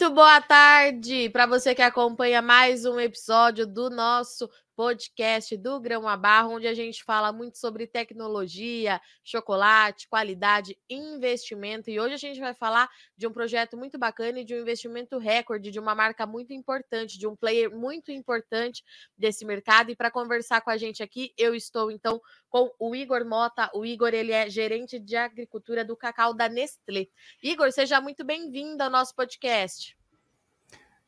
Muito boa tarde para você que acompanha mais um episódio do nosso podcast do Grão a Barro, onde a gente fala muito sobre tecnologia, chocolate, qualidade, investimento. E hoje a gente vai falar de um projeto muito bacana e de um investimento recorde, de uma marca muito importante, de um player muito importante desse mercado. E para conversar com a gente aqui, eu estou então com o Igor Mota. O Igor, ele é gerente de agricultura do cacau da Nestlé. Igor, seja muito bem-vindo ao nosso podcast.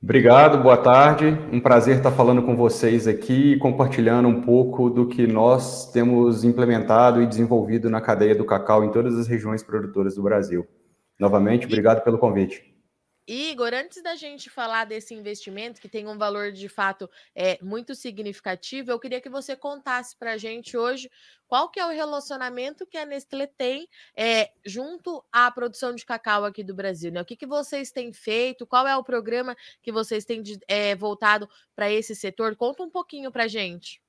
Obrigado, boa tarde. Um prazer estar falando com vocês aqui e compartilhando um pouco do que nós temos implementado e desenvolvido na cadeia do cacau em todas as regiões produtoras do Brasil. Novamente, obrigado pelo convite. Igor, antes da gente falar desse investimento, que tem um valor de fato é, muito significativo, eu queria que você contasse para a gente hoje qual que é o relacionamento que a Nestlé tem é, junto à produção de cacau aqui do Brasil. Né? O que, que vocês têm feito? Qual é o programa que vocês têm de, é, voltado para esse setor? Conta um pouquinho para a gente.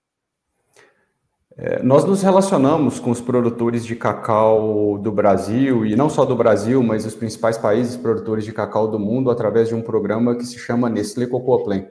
É, nós nos relacionamos com os produtores de cacau do Brasil, e não só do Brasil, mas os principais países produtores de cacau do mundo, através de um programa que se chama Nestlé Cocoa Plan.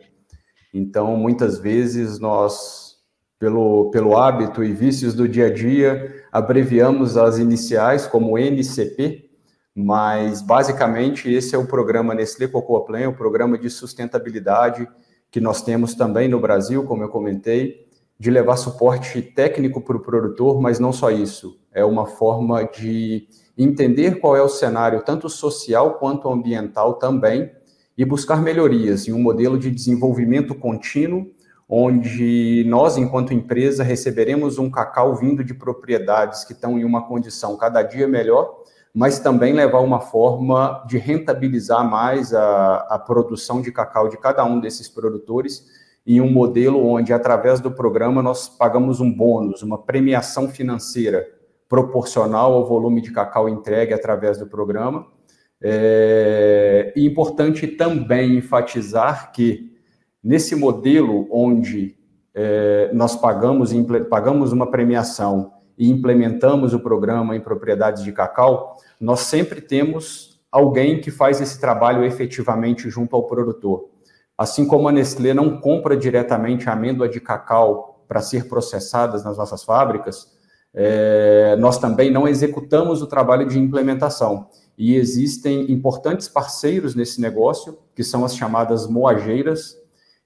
Então, muitas vezes, nós, pelo, pelo hábito e vícios do dia a dia, abreviamos as iniciais como NCP, mas, basicamente, esse é o programa Nestlé Cocoa Plan, o programa de sustentabilidade que nós temos também no Brasil, como eu comentei, de levar suporte técnico para o produtor, mas não só isso. É uma forma de entender qual é o cenário, tanto social quanto ambiental também, e buscar melhorias em um modelo de desenvolvimento contínuo, onde nós, enquanto empresa, receberemos um cacau vindo de propriedades que estão em uma condição cada dia melhor, mas também levar uma forma de rentabilizar mais a, a produção de cacau de cada um desses produtores em um modelo onde, através do programa, nós pagamos um bônus, uma premiação financeira proporcional ao volume de cacau entregue através do programa. É, importante também enfatizar que, nesse modelo onde é, nós pagamos, pagamos uma premiação e implementamos o programa em propriedades de cacau, nós sempre temos alguém que faz esse trabalho efetivamente junto ao produtor. Assim como a Nestlé não compra diretamente amêndoa de cacau para ser processadas nas nossas fábricas, é, nós também não executamos o trabalho de implementação. E existem importantes parceiros nesse negócio, que são as chamadas moageiras,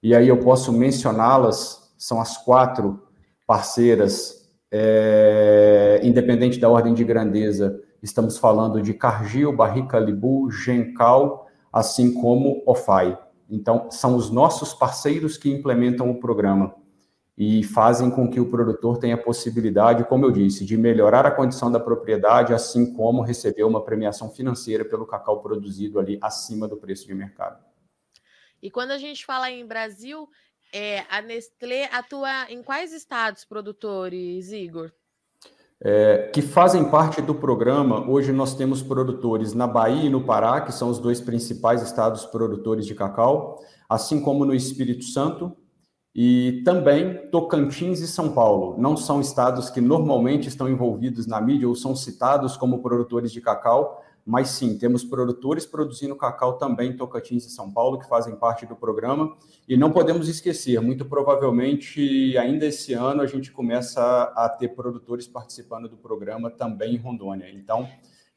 e aí eu posso mencioná-las, são as quatro parceiras, é, independente da ordem de grandeza, estamos falando de Cargill, Barrica Libu, Gencal, assim como OFAI. Então, são os nossos parceiros que implementam o programa e fazem com que o produtor tenha a possibilidade, como eu disse, de melhorar a condição da propriedade, assim como receber uma premiação financeira pelo cacau produzido ali acima do preço de mercado. E quando a gente fala em Brasil, é, a Nestlé atua em quais estados produtores, Igor? É, que fazem parte do programa. Hoje nós temos produtores na Bahia e no Pará, que são os dois principais estados produtores de cacau, assim como no Espírito Santo e também Tocantins e São Paulo. Não são estados que normalmente estão envolvidos na mídia ou são citados como produtores de cacau, mas sim, temos produtores produzindo cacau também em Tocantins e São Paulo, que fazem parte do programa. E não podemos esquecer, muito provavelmente, ainda esse ano, a gente começa a ter produtores participando do programa também em Rondônia. Então,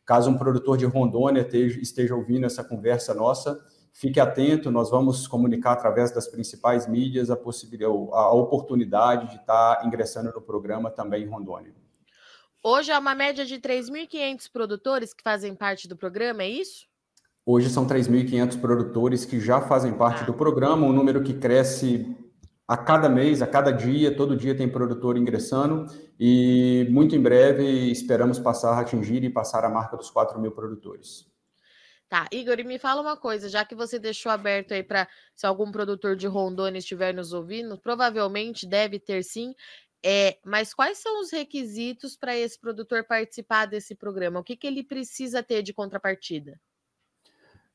caso um produtor de Rondônia esteja ouvindo essa conversa nossa, fique atento, nós vamos comunicar através das principais mídias a, possibilidade, a oportunidade de estar ingressando no programa também em Rondônia. Hoje é uma média de 3.500 produtores que fazem parte do programa, é isso? Hoje são 3.500 produtores que já fazem parte ah. do programa, um número que cresce a cada mês, a cada dia, todo dia tem produtor ingressando e muito em breve esperamos passar, atingir e passar a marca dos 4 mil produtores. Tá, Igor, e me fala uma coisa, já que você deixou aberto aí para se algum produtor de Rondônia estiver nos ouvindo, provavelmente deve ter sim. É, mas quais são os requisitos para esse produtor participar desse programa? O que, que ele precisa ter de contrapartida?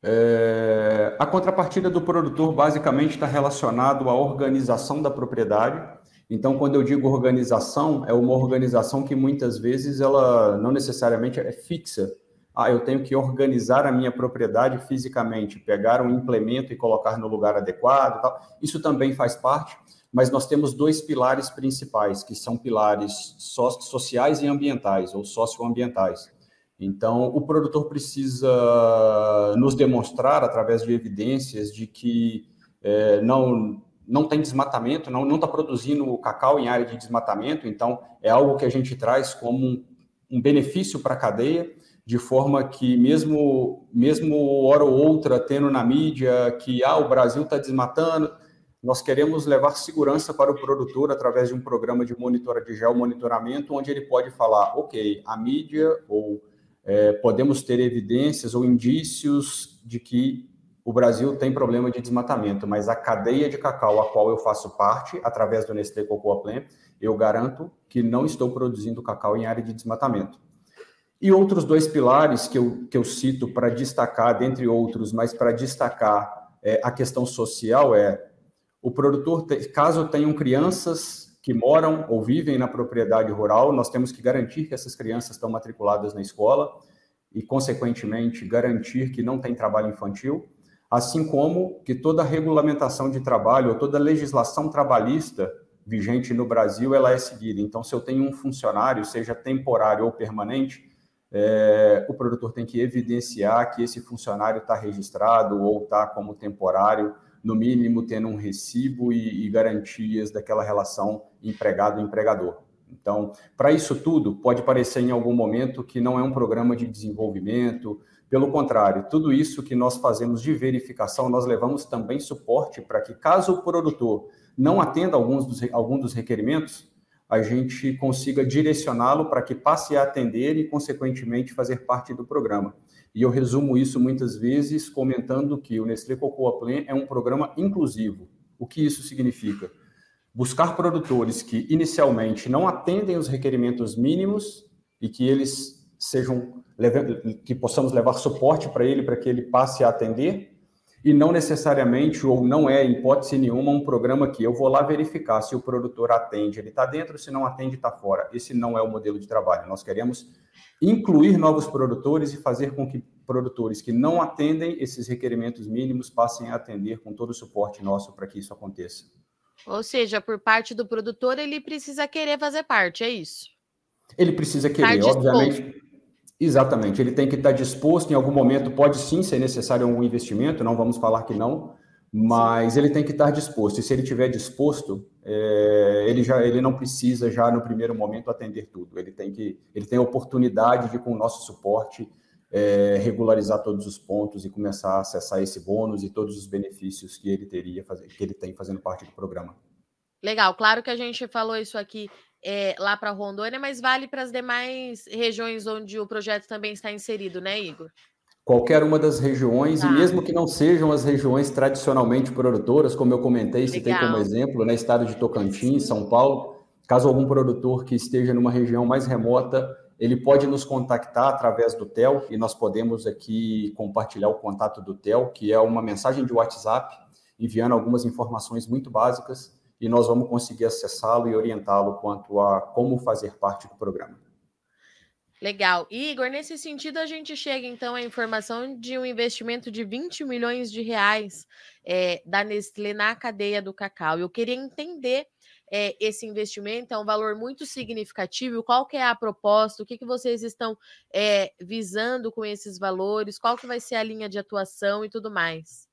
É, a contrapartida do produtor basicamente está relacionado à organização da propriedade. Então, quando eu digo organização, é uma organização que muitas vezes ela não necessariamente é fixa, ah, eu tenho que organizar a minha propriedade fisicamente, pegar um implemento e colocar no lugar adequado, tal. isso também faz parte, mas nós temos dois pilares principais, que são pilares sociais e ambientais, ou socioambientais. Então, o produtor precisa nos demonstrar, através de evidências, de que é, não, não tem desmatamento, não está produzindo cacau em área de desmatamento, então é algo que a gente traz como um, um benefício para a cadeia, de forma que mesmo, mesmo hora ou outra tendo na mídia que ah, o Brasil está desmatando, nós queremos levar segurança para o produtor através de um programa de monitora de geomonitoramento, onde ele pode falar, ok, a mídia ou é, podemos ter evidências ou indícios de que o Brasil tem problema de desmatamento, mas a cadeia de cacau a qual eu faço parte, através do Nestlé Cocoa Plant, eu garanto que não estou produzindo cacau em área de desmatamento. E outros dois pilares que eu, que eu cito para destacar, dentre outros, mas para destacar é, a questão social é o produtor, caso tenham crianças que moram ou vivem na propriedade rural, nós temos que garantir que essas crianças estão matriculadas na escola e, consequentemente, garantir que não tem trabalho infantil assim como que toda regulamentação de trabalho ou toda legislação trabalhista vigente no Brasil ela é seguida. Então, se eu tenho um funcionário, seja temporário ou permanente, é, o produtor tem que evidenciar que esse funcionário está registrado ou está como temporário, no mínimo tendo um recibo e, e garantias daquela relação empregado-empregador. Então, para isso tudo, pode parecer em algum momento que não é um programa de desenvolvimento, pelo contrário, tudo isso que nós fazemos de verificação, nós levamos também suporte para que, caso o produtor não atenda alguns dos, algum dos requerimentos, a gente consiga direcioná-lo para que passe a atender e, consequentemente, fazer parte do programa. E eu resumo isso muitas vezes comentando que o Nestlé Cocoa Plan é um programa inclusivo. O que isso significa? Buscar produtores que inicialmente não atendem os requerimentos mínimos e que eles sejam que possamos levar suporte para ele, para que ele passe a atender, e não necessariamente, ou não é, em hipótese nenhuma, um programa que eu vou lá verificar se o produtor atende, ele está dentro, se não atende, está fora. Esse não é o modelo de trabalho. Nós queremos incluir novos produtores e fazer com que produtores que não atendem esses requerimentos mínimos passem a atender com todo o suporte nosso para que isso aconteça. Ou seja, por parte do produtor, ele precisa querer fazer parte, é isso? Ele precisa querer, obviamente. Exatamente, ele tem que estar disposto, em algum momento pode sim ser necessário um investimento, não vamos falar que não, mas ele tem que estar disposto, e se ele estiver disposto, é, ele já ele não precisa já no primeiro momento atender tudo, ele tem que ele tem a oportunidade de com o nosso suporte é, regularizar todos os pontos e começar a acessar esse bônus e todos os benefícios que ele teria que ele tem fazendo parte do programa. Legal, claro que a gente falou isso aqui é, lá para Rondônia, mas vale para as demais regiões onde o projeto também está inserido, né, Igor? Qualquer uma das regiões, tá. e mesmo que não sejam as regiões tradicionalmente produtoras, como eu comentei, citei como exemplo, né, estado de Tocantins, São Paulo, caso algum produtor que esteja numa região mais remota, ele pode nos contactar através do TEL, e nós podemos aqui compartilhar o contato do TEL, que é uma mensagem de WhatsApp, enviando algumas informações muito básicas, e nós vamos conseguir acessá-lo e orientá-lo quanto a como fazer parte do programa. Legal. Igor, nesse sentido, a gente chega então à informação de um investimento de 20 milhões de reais é, da Nestlé na cadeia do cacau. Eu queria entender é, esse investimento, é um valor muito significativo. Qual que é a proposta? O que, que vocês estão é, visando com esses valores? Qual que vai ser a linha de atuação e tudo mais?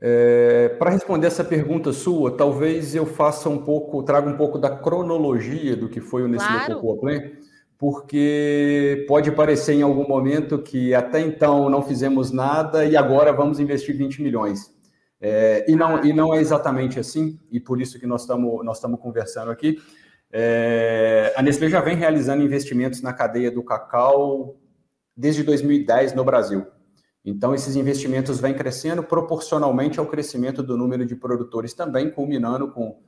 É, Para responder essa pergunta sua, talvez eu faça um pouco, traga um pouco da cronologia do que foi o Nestlé claro. Cocoa Plan, porque pode parecer em algum momento que até então não fizemos nada e agora vamos investir 20 milhões. É, e, não, e não é exatamente assim, e por isso que nós estamos nós conversando aqui. É, a Nestlé já vem realizando investimentos na cadeia do cacau desde 2010 no Brasil. Então, esses investimentos vêm crescendo proporcionalmente ao crescimento do número de produtores, também culminando com,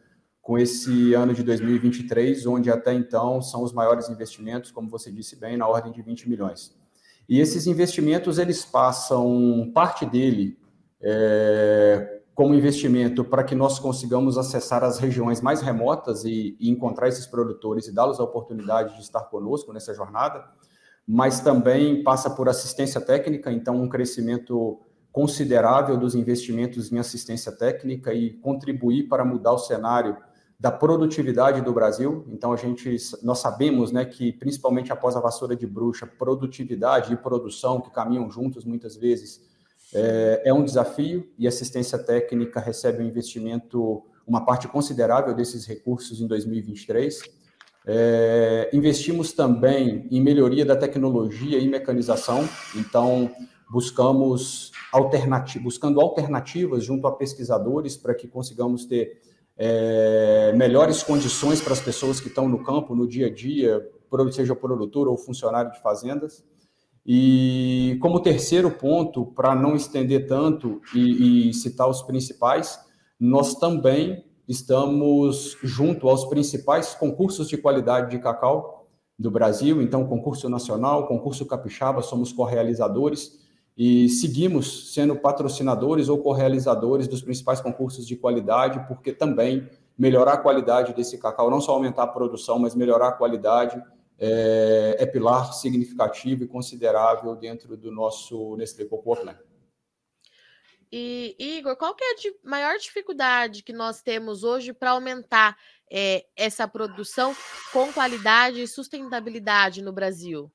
com esse ano de 2023, onde até então são os maiores investimentos, como você disse bem, na ordem de 20 milhões. E esses investimentos, eles passam parte dele é, como investimento para que nós consigamos acessar as regiões mais remotas e, e encontrar esses produtores e dá-los a oportunidade de estar conosco nessa jornada mas também passa por assistência técnica, então um crescimento considerável dos investimentos em assistência técnica e contribuir para mudar o cenário da produtividade do Brasil. Então a gente nós sabemos, né, que principalmente após a vassoura de bruxa, produtividade e produção que caminham juntos muitas vezes é, é um desafio e assistência técnica recebe um investimento, uma parte considerável desses recursos em 2023. É, investimos também em melhoria da tecnologia e mecanização, então buscamos alternativas, buscando alternativas junto a pesquisadores para que consigamos ter é, melhores condições para as pessoas que estão no campo, no dia a dia, seja produtor ou funcionário de fazendas. E como terceiro ponto, para não estender tanto e, e, citar os principais, nós também estamos junto aos principais concursos de qualidade de cacau do Brasil, então concurso nacional, concurso capixaba, somos correalizadores e seguimos sendo patrocinadores ou correalizadores dos principais concursos de qualidade, porque também melhorar a qualidade desse cacau, não só aumentar a produção, mas melhorar a qualidade é, é pilar significativo e considerável dentro do nosso Nestlé Cocoa Plan. E, Igor, qual que é a maior dificuldade que nós temos hoje para aumentar é, essa produção com qualidade e sustentabilidade no Brasil?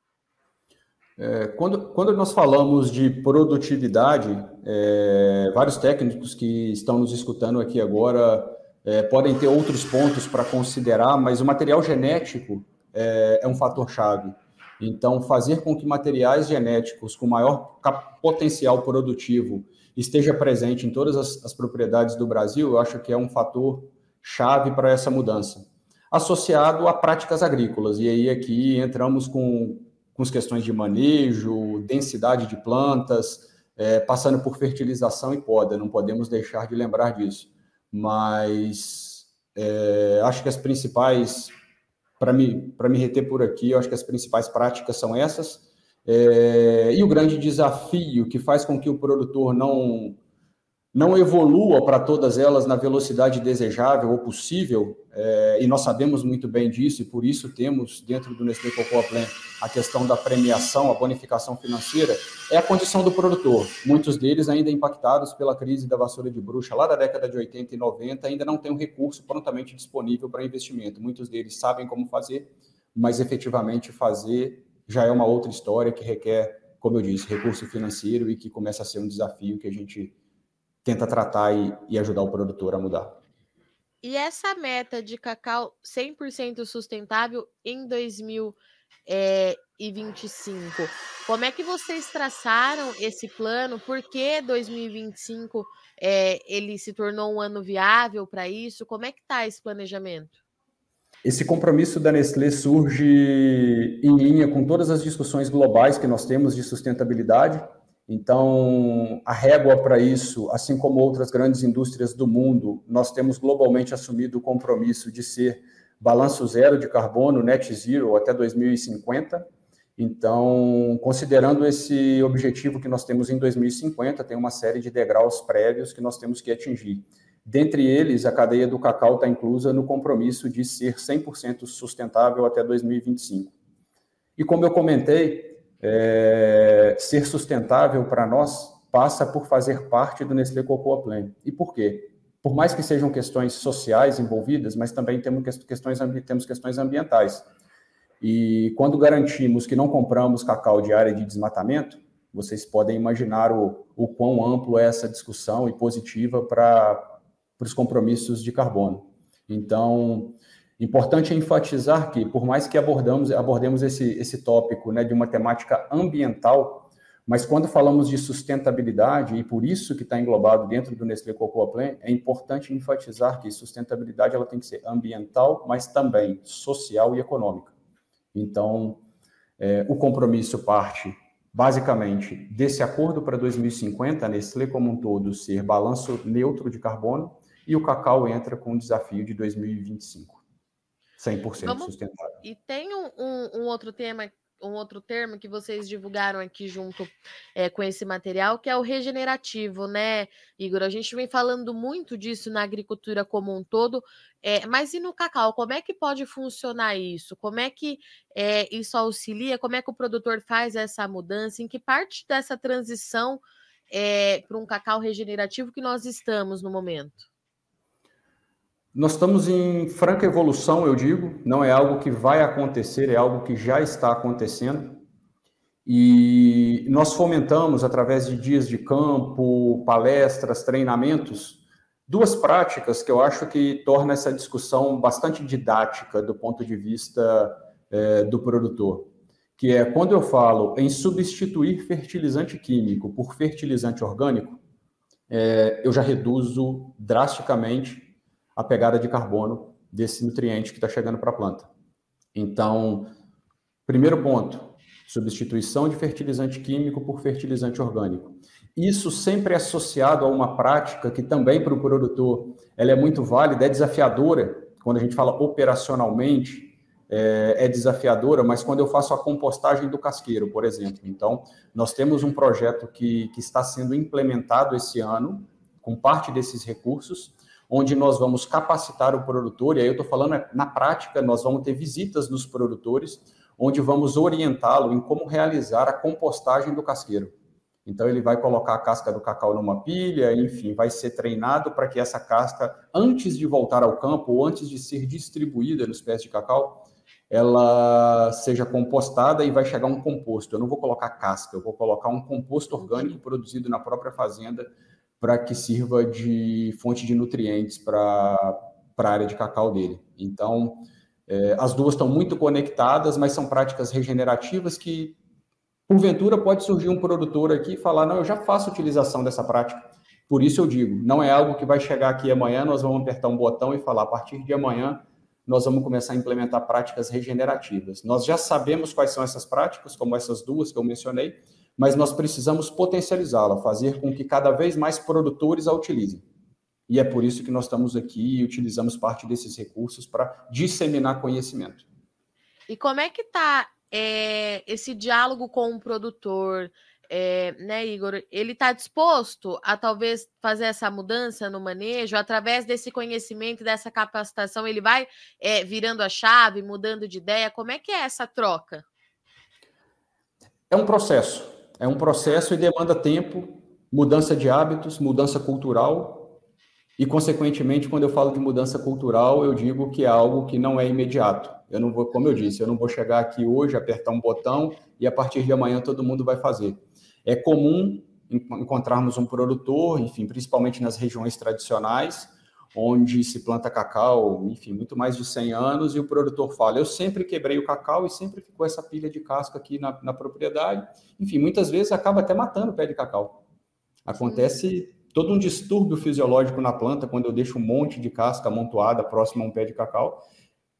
É, quando, quando nós falamos de produtividade, é, vários técnicos que estão nos escutando aqui agora é, podem ter outros pontos para considerar, mas o material genético é, é um fator chave. Então, fazer com que materiais genéticos com maior potencial produtivo esteja presente em todas as, as propriedades do Brasil, eu acho que é um fator chave para essa mudança. Associado a práticas agrícolas, e aí aqui entramos com com as questões de manejo, densidade de plantas, é, passando por fertilização e poda, não podemos deixar de lembrar disso. Mas é, acho que as principais, para me, me reter por aqui, eu acho que as principais práticas são essas. É, e o grande desafio que faz com que o produtor não não evolua para todas elas na velocidade desejável ou possível, é, e nós sabemos muito bem disso, e por isso temos dentro do Nestlé Cocoa Plan a questão da premiação, a bonificação financeira, é a condição do produtor. Muitos deles ainda impactados pela crise da vassoura de bruxa lá da década de 80 e 90, ainda não têm um recurso prontamente disponível para investimento. Muitos deles sabem como fazer, mas efetivamente fazer já é uma outra história que requer, como eu disse, recurso financeiro e que começa a ser um desafio que a gente tenta tratar e, e ajudar o produtor a mudar. E essa meta de cacau 100% sustentável em 2025, eh, como é que vocês traçaram esse plano? Por que 2025 é, ele se tornou um ano viável para isso? Como é que está esse planejamento? Esse compromisso da Nestlé surge em linha com todas as discussões globais que nós temos de sustentabilidade então, a régua para isso, assim como outras grandes indústrias do mundo, nós temos globalmente assumido o compromisso de ser balanço zero de carbono, net zero, até 2050. Então, considerando esse objetivo que nós temos em 2050, tem uma série de degraus prévios que nós temos que atingir. Dentre eles, a cadeia do cacau está inclusa no compromisso de ser 100% sustentável até 2025. E como eu comentei, é, ser sustentável para nós passa por fazer parte do Nestlé Cocoa Plan. E por quê? Por mais que sejam questões sociais envolvidas, mas também temos questões, temos questões ambientais. E quando garantimos que não compramos cacau de área de desmatamento, vocês podem imaginar o, o quão amplo é essa discussão e positiva para os compromissos de carbono. Então, Importante enfatizar que, por mais que abordamos, abordemos esse, esse tópico né, de uma temática ambiental, mas quando falamos de sustentabilidade, e por isso que está englobado dentro do Nestlé Cocoa Plan, é importante enfatizar que sustentabilidade ela tem que ser ambiental, mas também social e econômica. Então, é, o compromisso parte basicamente desse acordo para 2050, a Nestlé como um todo ser balanço neutro de carbono, e o cacau entra com o desafio de 2025. 100% Vamos... sustentável. E tem um, um, um, outro tema um outro termo que vocês divulgaram aqui junto é, com esse material, que é o regenerativo, né, Igor? A gente vem falando muito disso na agricultura como um todo, é, mas e no cacau? Como é que pode funcionar isso? Como é que é, isso auxilia? Como é que o produtor faz essa mudança? Em que parte dessa transição para um cacau regenerativo que nós estamos no momento? Nós estamos em franca evolução, eu digo, não é algo que vai acontecer, é algo que já está acontecendo. E nós fomentamos, através de dias de campo, palestras, treinamentos, duas práticas que eu acho que torna essa discussão bastante didática do ponto de vista é, do produtor. Que é quando eu falo em substituir fertilizante químico por fertilizante orgânico, é, eu já reduzo drasticamente a pegada de carbono desse nutriente que está chegando para a planta. Então, primeiro ponto, substituição de fertilizante químico por fertilizante orgânico. Isso sempre é associado a uma prática que também para o produtor ela é muito válida, é desafiadora. Quando a gente fala operacionalmente, é, é, desafiadora, mas quando eu faço a compostagem do casqueiro, por exemplo. Então, nós temos um projeto que, que está sendo implementado esse ano, com parte desses recursos, onde nós vamos capacitar o produtor, e aí eu estou falando é, na prática, nós vamos ter visitas nos produtores, onde vamos orientá-lo em como realizar a compostagem do casqueiro. Então, ele vai colocar a casca do cacau numa pilha, enfim, vai ser treinado para que essa casca, antes de voltar ao campo ou antes de ser distribuída nos pés de cacau, ela seja compostada e vai chegar um composto. Eu não vou colocar casca, eu vou colocar um composto orgânico produzido na própria fazenda para que sirva de fonte de nutrientes para a área de cacau dele. Então, é, as duas estão muito conectadas, mas são práticas regenerativas que, porventura, pode surgir um produtor aqui e falar: não, eu já faço utilização dessa prática. Por isso eu digo, não é algo que vai chegar aqui amanhã, nós vamos apertar um botão e falar: a partir de amanhã nós vamos começar a implementar práticas regenerativas. Nós já sabemos quais são essas práticas, como essas duas que eu mencionei, mas nós precisamos potencializá-la, fazer com que cada vez mais produtores a utilizem. E é por isso que nós estamos aqui e utilizamos parte desses recursos para disseminar conhecimento. E como é que está é, esse diálogo com o produtor, é, né, Igor? Ele está disposto a talvez fazer essa mudança no manejo através desse conhecimento, dessa capacitação? Ele vai é, virando a chave, mudando de ideia? Como é que é essa troca? É um processo. É um processo e demanda tempo, mudança de hábitos, mudança cultural. E, consequentemente, quando eu falo de mudança cultural, eu digo que é algo que não é imediato. Eu não vou, como eu disse, eu não vou chegar aqui hoje, apertar um botão e a partir de amanhã todo mundo vai fazer. É comum encontrarmos um produtor, enfim, principalmente nas regiões tradicionais, onde se planta cacau, enfim, muito mais de 100 anos, e o produtor fala: Eu sempre quebrei o cacau e sempre ficou essa pilha de casca aqui na, na propriedade. Enfim, muitas vezes acaba até matando o pé de cacau. Acontece todo um distúrbio fisiológico na planta quando eu deixo um monte de casca amontoada próximo a um pé de cacau,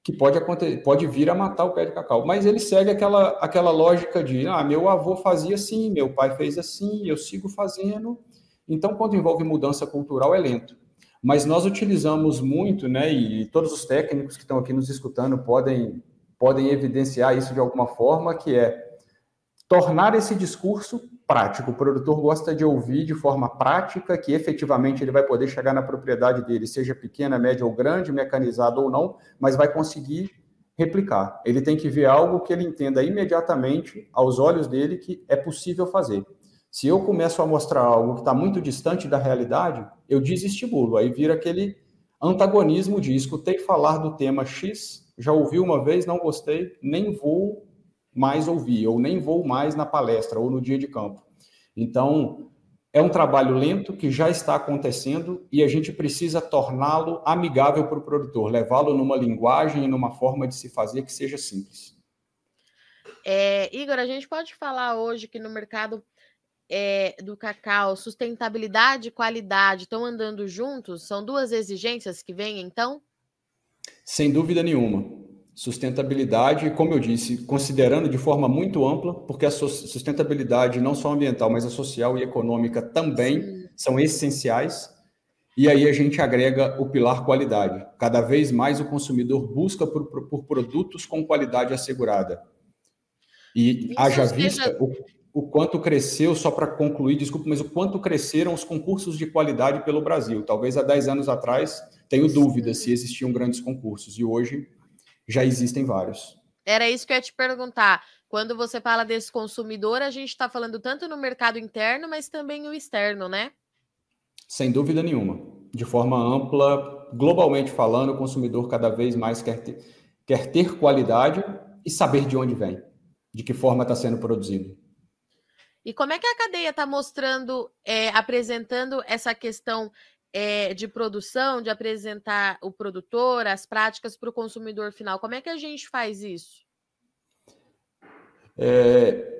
que pode, acontecer, pode vir a matar o pé de cacau. Mas ele segue aquela, aquela lógica de: ah, meu avô fazia assim, meu pai fez assim, eu sigo fazendo. Então, quando envolve mudança cultural, é lento mas nós utilizamos muito, né, e todos os técnicos que estão aqui nos escutando podem, podem evidenciar isso de alguma forma, que é tornar esse discurso prático. O produtor gosta de ouvir de forma prática, que efetivamente ele vai poder chegar na propriedade dele, seja pequena, média ou grande, mecanizado ou não, mas vai conseguir replicar. Ele tem que ver algo que ele entenda imediatamente, aos olhos dele, que é possível fazer. Se eu começo a mostrar algo que está muito distante da realidade, eu desestimulo. Aí vira aquele antagonismo de escutei falar do tema X, já ouvi uma vez, não gostei, nem vou mais ouvir, ou nem vou mais na palestra ou no dia de campo. Então, é um trabalho lento que já está acontecendo e a gente precisa torná-lo amigável para o produtor, levá-lo numa linguagem e numa forma de se fazer que seja simples. É, Igor, a gente pode falar hoje que no mercado é, do cacau, sustentabilidade e qualidade estão andando juntos? São duas exigências que vêm, então? Sem dúvida nenhuma. Sustentabilidade, como eu disse, considerando de forma muito ampla, porque a sustentabilidade não só ambiental, mas a social e econômica também Sim. são essenciais. E aí a gente agrega o pilar qualidade. Cada vez mais o consumidor busca por, por produtos com qualidade assegurada. E Isso haja vista seja... o, o quanto cresceu, só para concluir, desculpa, mas o quanto cresceram os concursos de qualidade pelo Brasil. Talvez há 10 anos atrás, tenho dúvida se existiam grandes concursos, e hoje já existem vários. Era isso que eu ia te perguntar. Quando você fala desse consumidor, a gente está falando tanto no mercado interno, mas também o externo, né? Sem dúvida nenhuma. De forma ampla, globalmente falando, o consumidor cada vez mais quer ter, quer ter qualidade e saber de onde vem, de que forma está sendo produzido. E como é que a cadeia está mostrando, é, apresentando essa questão é, de produção, de apresentar o produtor, as práticas para o consumidor final? Como é que a gente faz isso? É,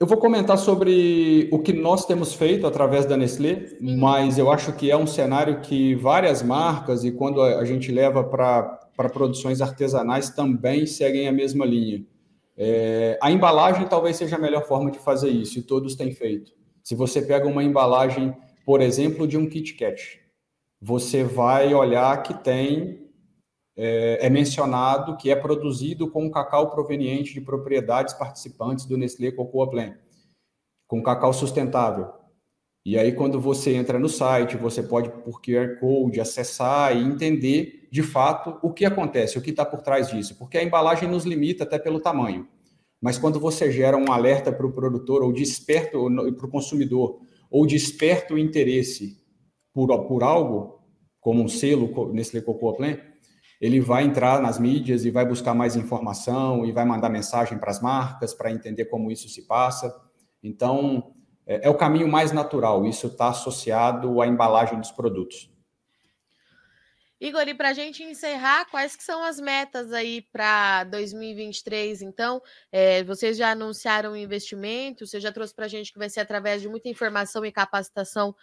eu vou comentar sobre o que nós temos feito através da Nestlé, Sim. mas eu acho que é um cenário que várias marcas, e quando a gente leva para produções artesanais, também seguem a mesma linha. É, a embalagem talvez seja a melhor forma de fazer isso, e todos têm feito. Se você pega uma embalagem, por exemplo, de um Kit Kat, você vai olhar que tem é, é, mencionado que é produzido com cacau proveniente de propriedades participantes do Nestlé Cocoa Plant, com cacau sustentável. E aí, quando você entra no site, você pode, por QR Code, acessar e entender de fato o que acontece, o que está por trás disso, porque a embalagem nos limita até pelo tamanho. Mas quando você gera um alerta para o produtor ou desperta para o consumidor, ou desperta o interesse por, por algo, como um selo Nestlé Cocoa Plant, ele vai entrar nas mídias e vai buscar mais informação e vai mandar mensagem para as marcas para entender como isso se passa. Então, é, é o caminho mais natural. Isso está associado à embalagem dos produtos. Igor, e para a gente encerrar, quais que são as metas aí para 2023? Então, é, vocês já anunciaram o investimento, você já trouxe para a gente que vai ser através de muita informação e capacitação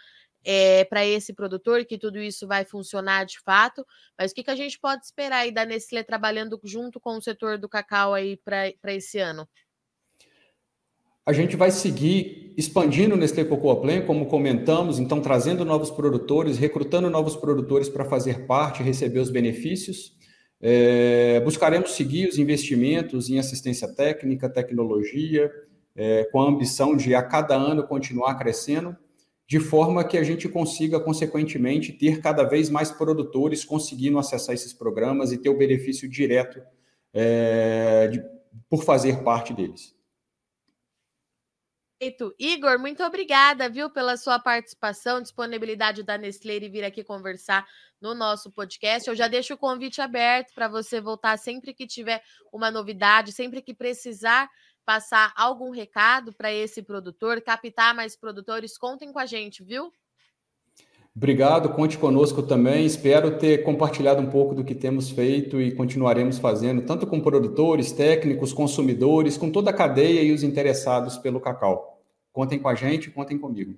é, para esse produtor, que tudo isso vai funcionar de fato. Mas o que, que a gente pode esperar aí da Nestlé trabalhando junto com o setor do cacau aí para esse ano? A gente vai seguir expandindo o Nestlé Cocoa Plan, como comentamos, então trazendo novos produtores, recrutando novos produtores para fazer parte, receber os benefícios. É, buscaremos seguir os investimentos em assistência técnica, tecnologia, é, com a ambição de a cada ano continuar crescendo de forma que a gente consiga, consequentemente, ter cada vez mais produtores conseguindo acessar esses programas e ter o benefício direto é, de, por fazer parte deles. Perfeito. Igor, muito obrigada, viu, pela sua participação, disponibilidade da Nestlé e vir aqui conversar no nosso podcast. Eu já deixo o convite aberto para você voltar sempre que tiver uma novidade, sempre que precisar passar algum recado para esse produtor, captar mais produtores, contem com a gente, viu? Obrigado, conte conosco também. Espero ter compartilhado um pouco do que temos feito e continuaremos fazendo, tanto com produtores, técnicos, consumidores, com toda a cadeia e os interessados pelo cacau. Contem com a gente, contem comigo.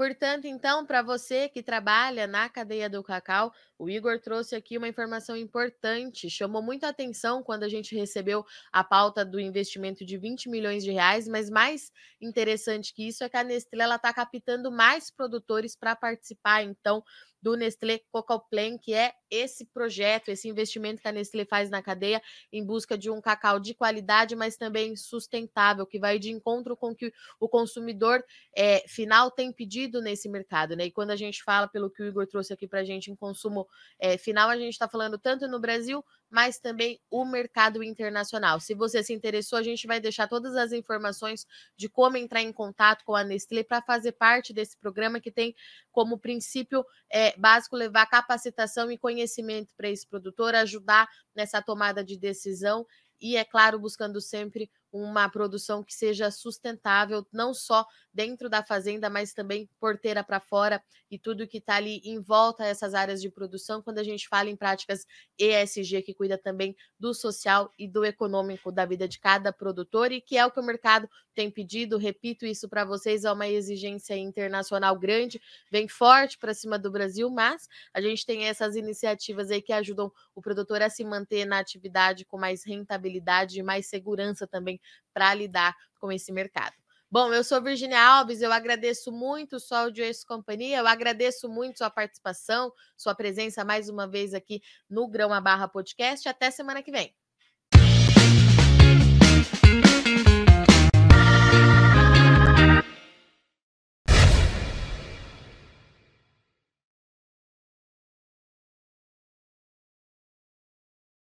Portanto, então, para você que trabalha na cadeia do cacau, o Igor trouxe aqui uma informação importante. Chamou muita atenção quando a gente recebeu a pauta do investimento de 20 milhões de reais, mas mais interessante que isso é que a Nestlé está captando mais produtores para participar, então, do Nestlé Cocoplan, que é esse projeto, esse investimento que a Nestlé faz na cadeia em busca de um cacau de qualidade, mas também sustentável, que vai de encontro com o que o consumidor é, final tem pedido nesse mercado. Né? E quando a gente fala, pelo que o Igor trouxe aqui para a gente, em consumo é, final, a gente está falando tanto no Brasil, mas também o mercado internacional. Se você se interessou, a gente vai deixar todas as informações de como entrar em contato com a Nestlé para fazer parte desse programa que tem como princípio é, básico levar capacitação e conhecimento para esse produtor, ajudar nessa tomada de decisão e, é claro, buscando sempre uma produção que seja sustentável, não só dentro da fazenda, mas também porteira para fora e tudo que está ali em volta dessas áreas de produção, quando a gente fala em práticas ESG, que cuida também do social e do econômico da vida de cada produtor, e que é o que o mercado tem pedido. Repito isso para vocês, é uma exigência internacional grande, vem forte para cima do Brasil, mas a gente tem essas iniciativas aí que ajudam o produtor a se manter na atividade com mais rentabilidade e mais segurança também para lidar com esse mercado. Bom, eu sou Virginia Alves, eu agradeço muito sua audiência e companhia, eu agradeço muito sua participação, sua presença mais uma vez aqui no Grão a Barra Podcast. Até semana que vem.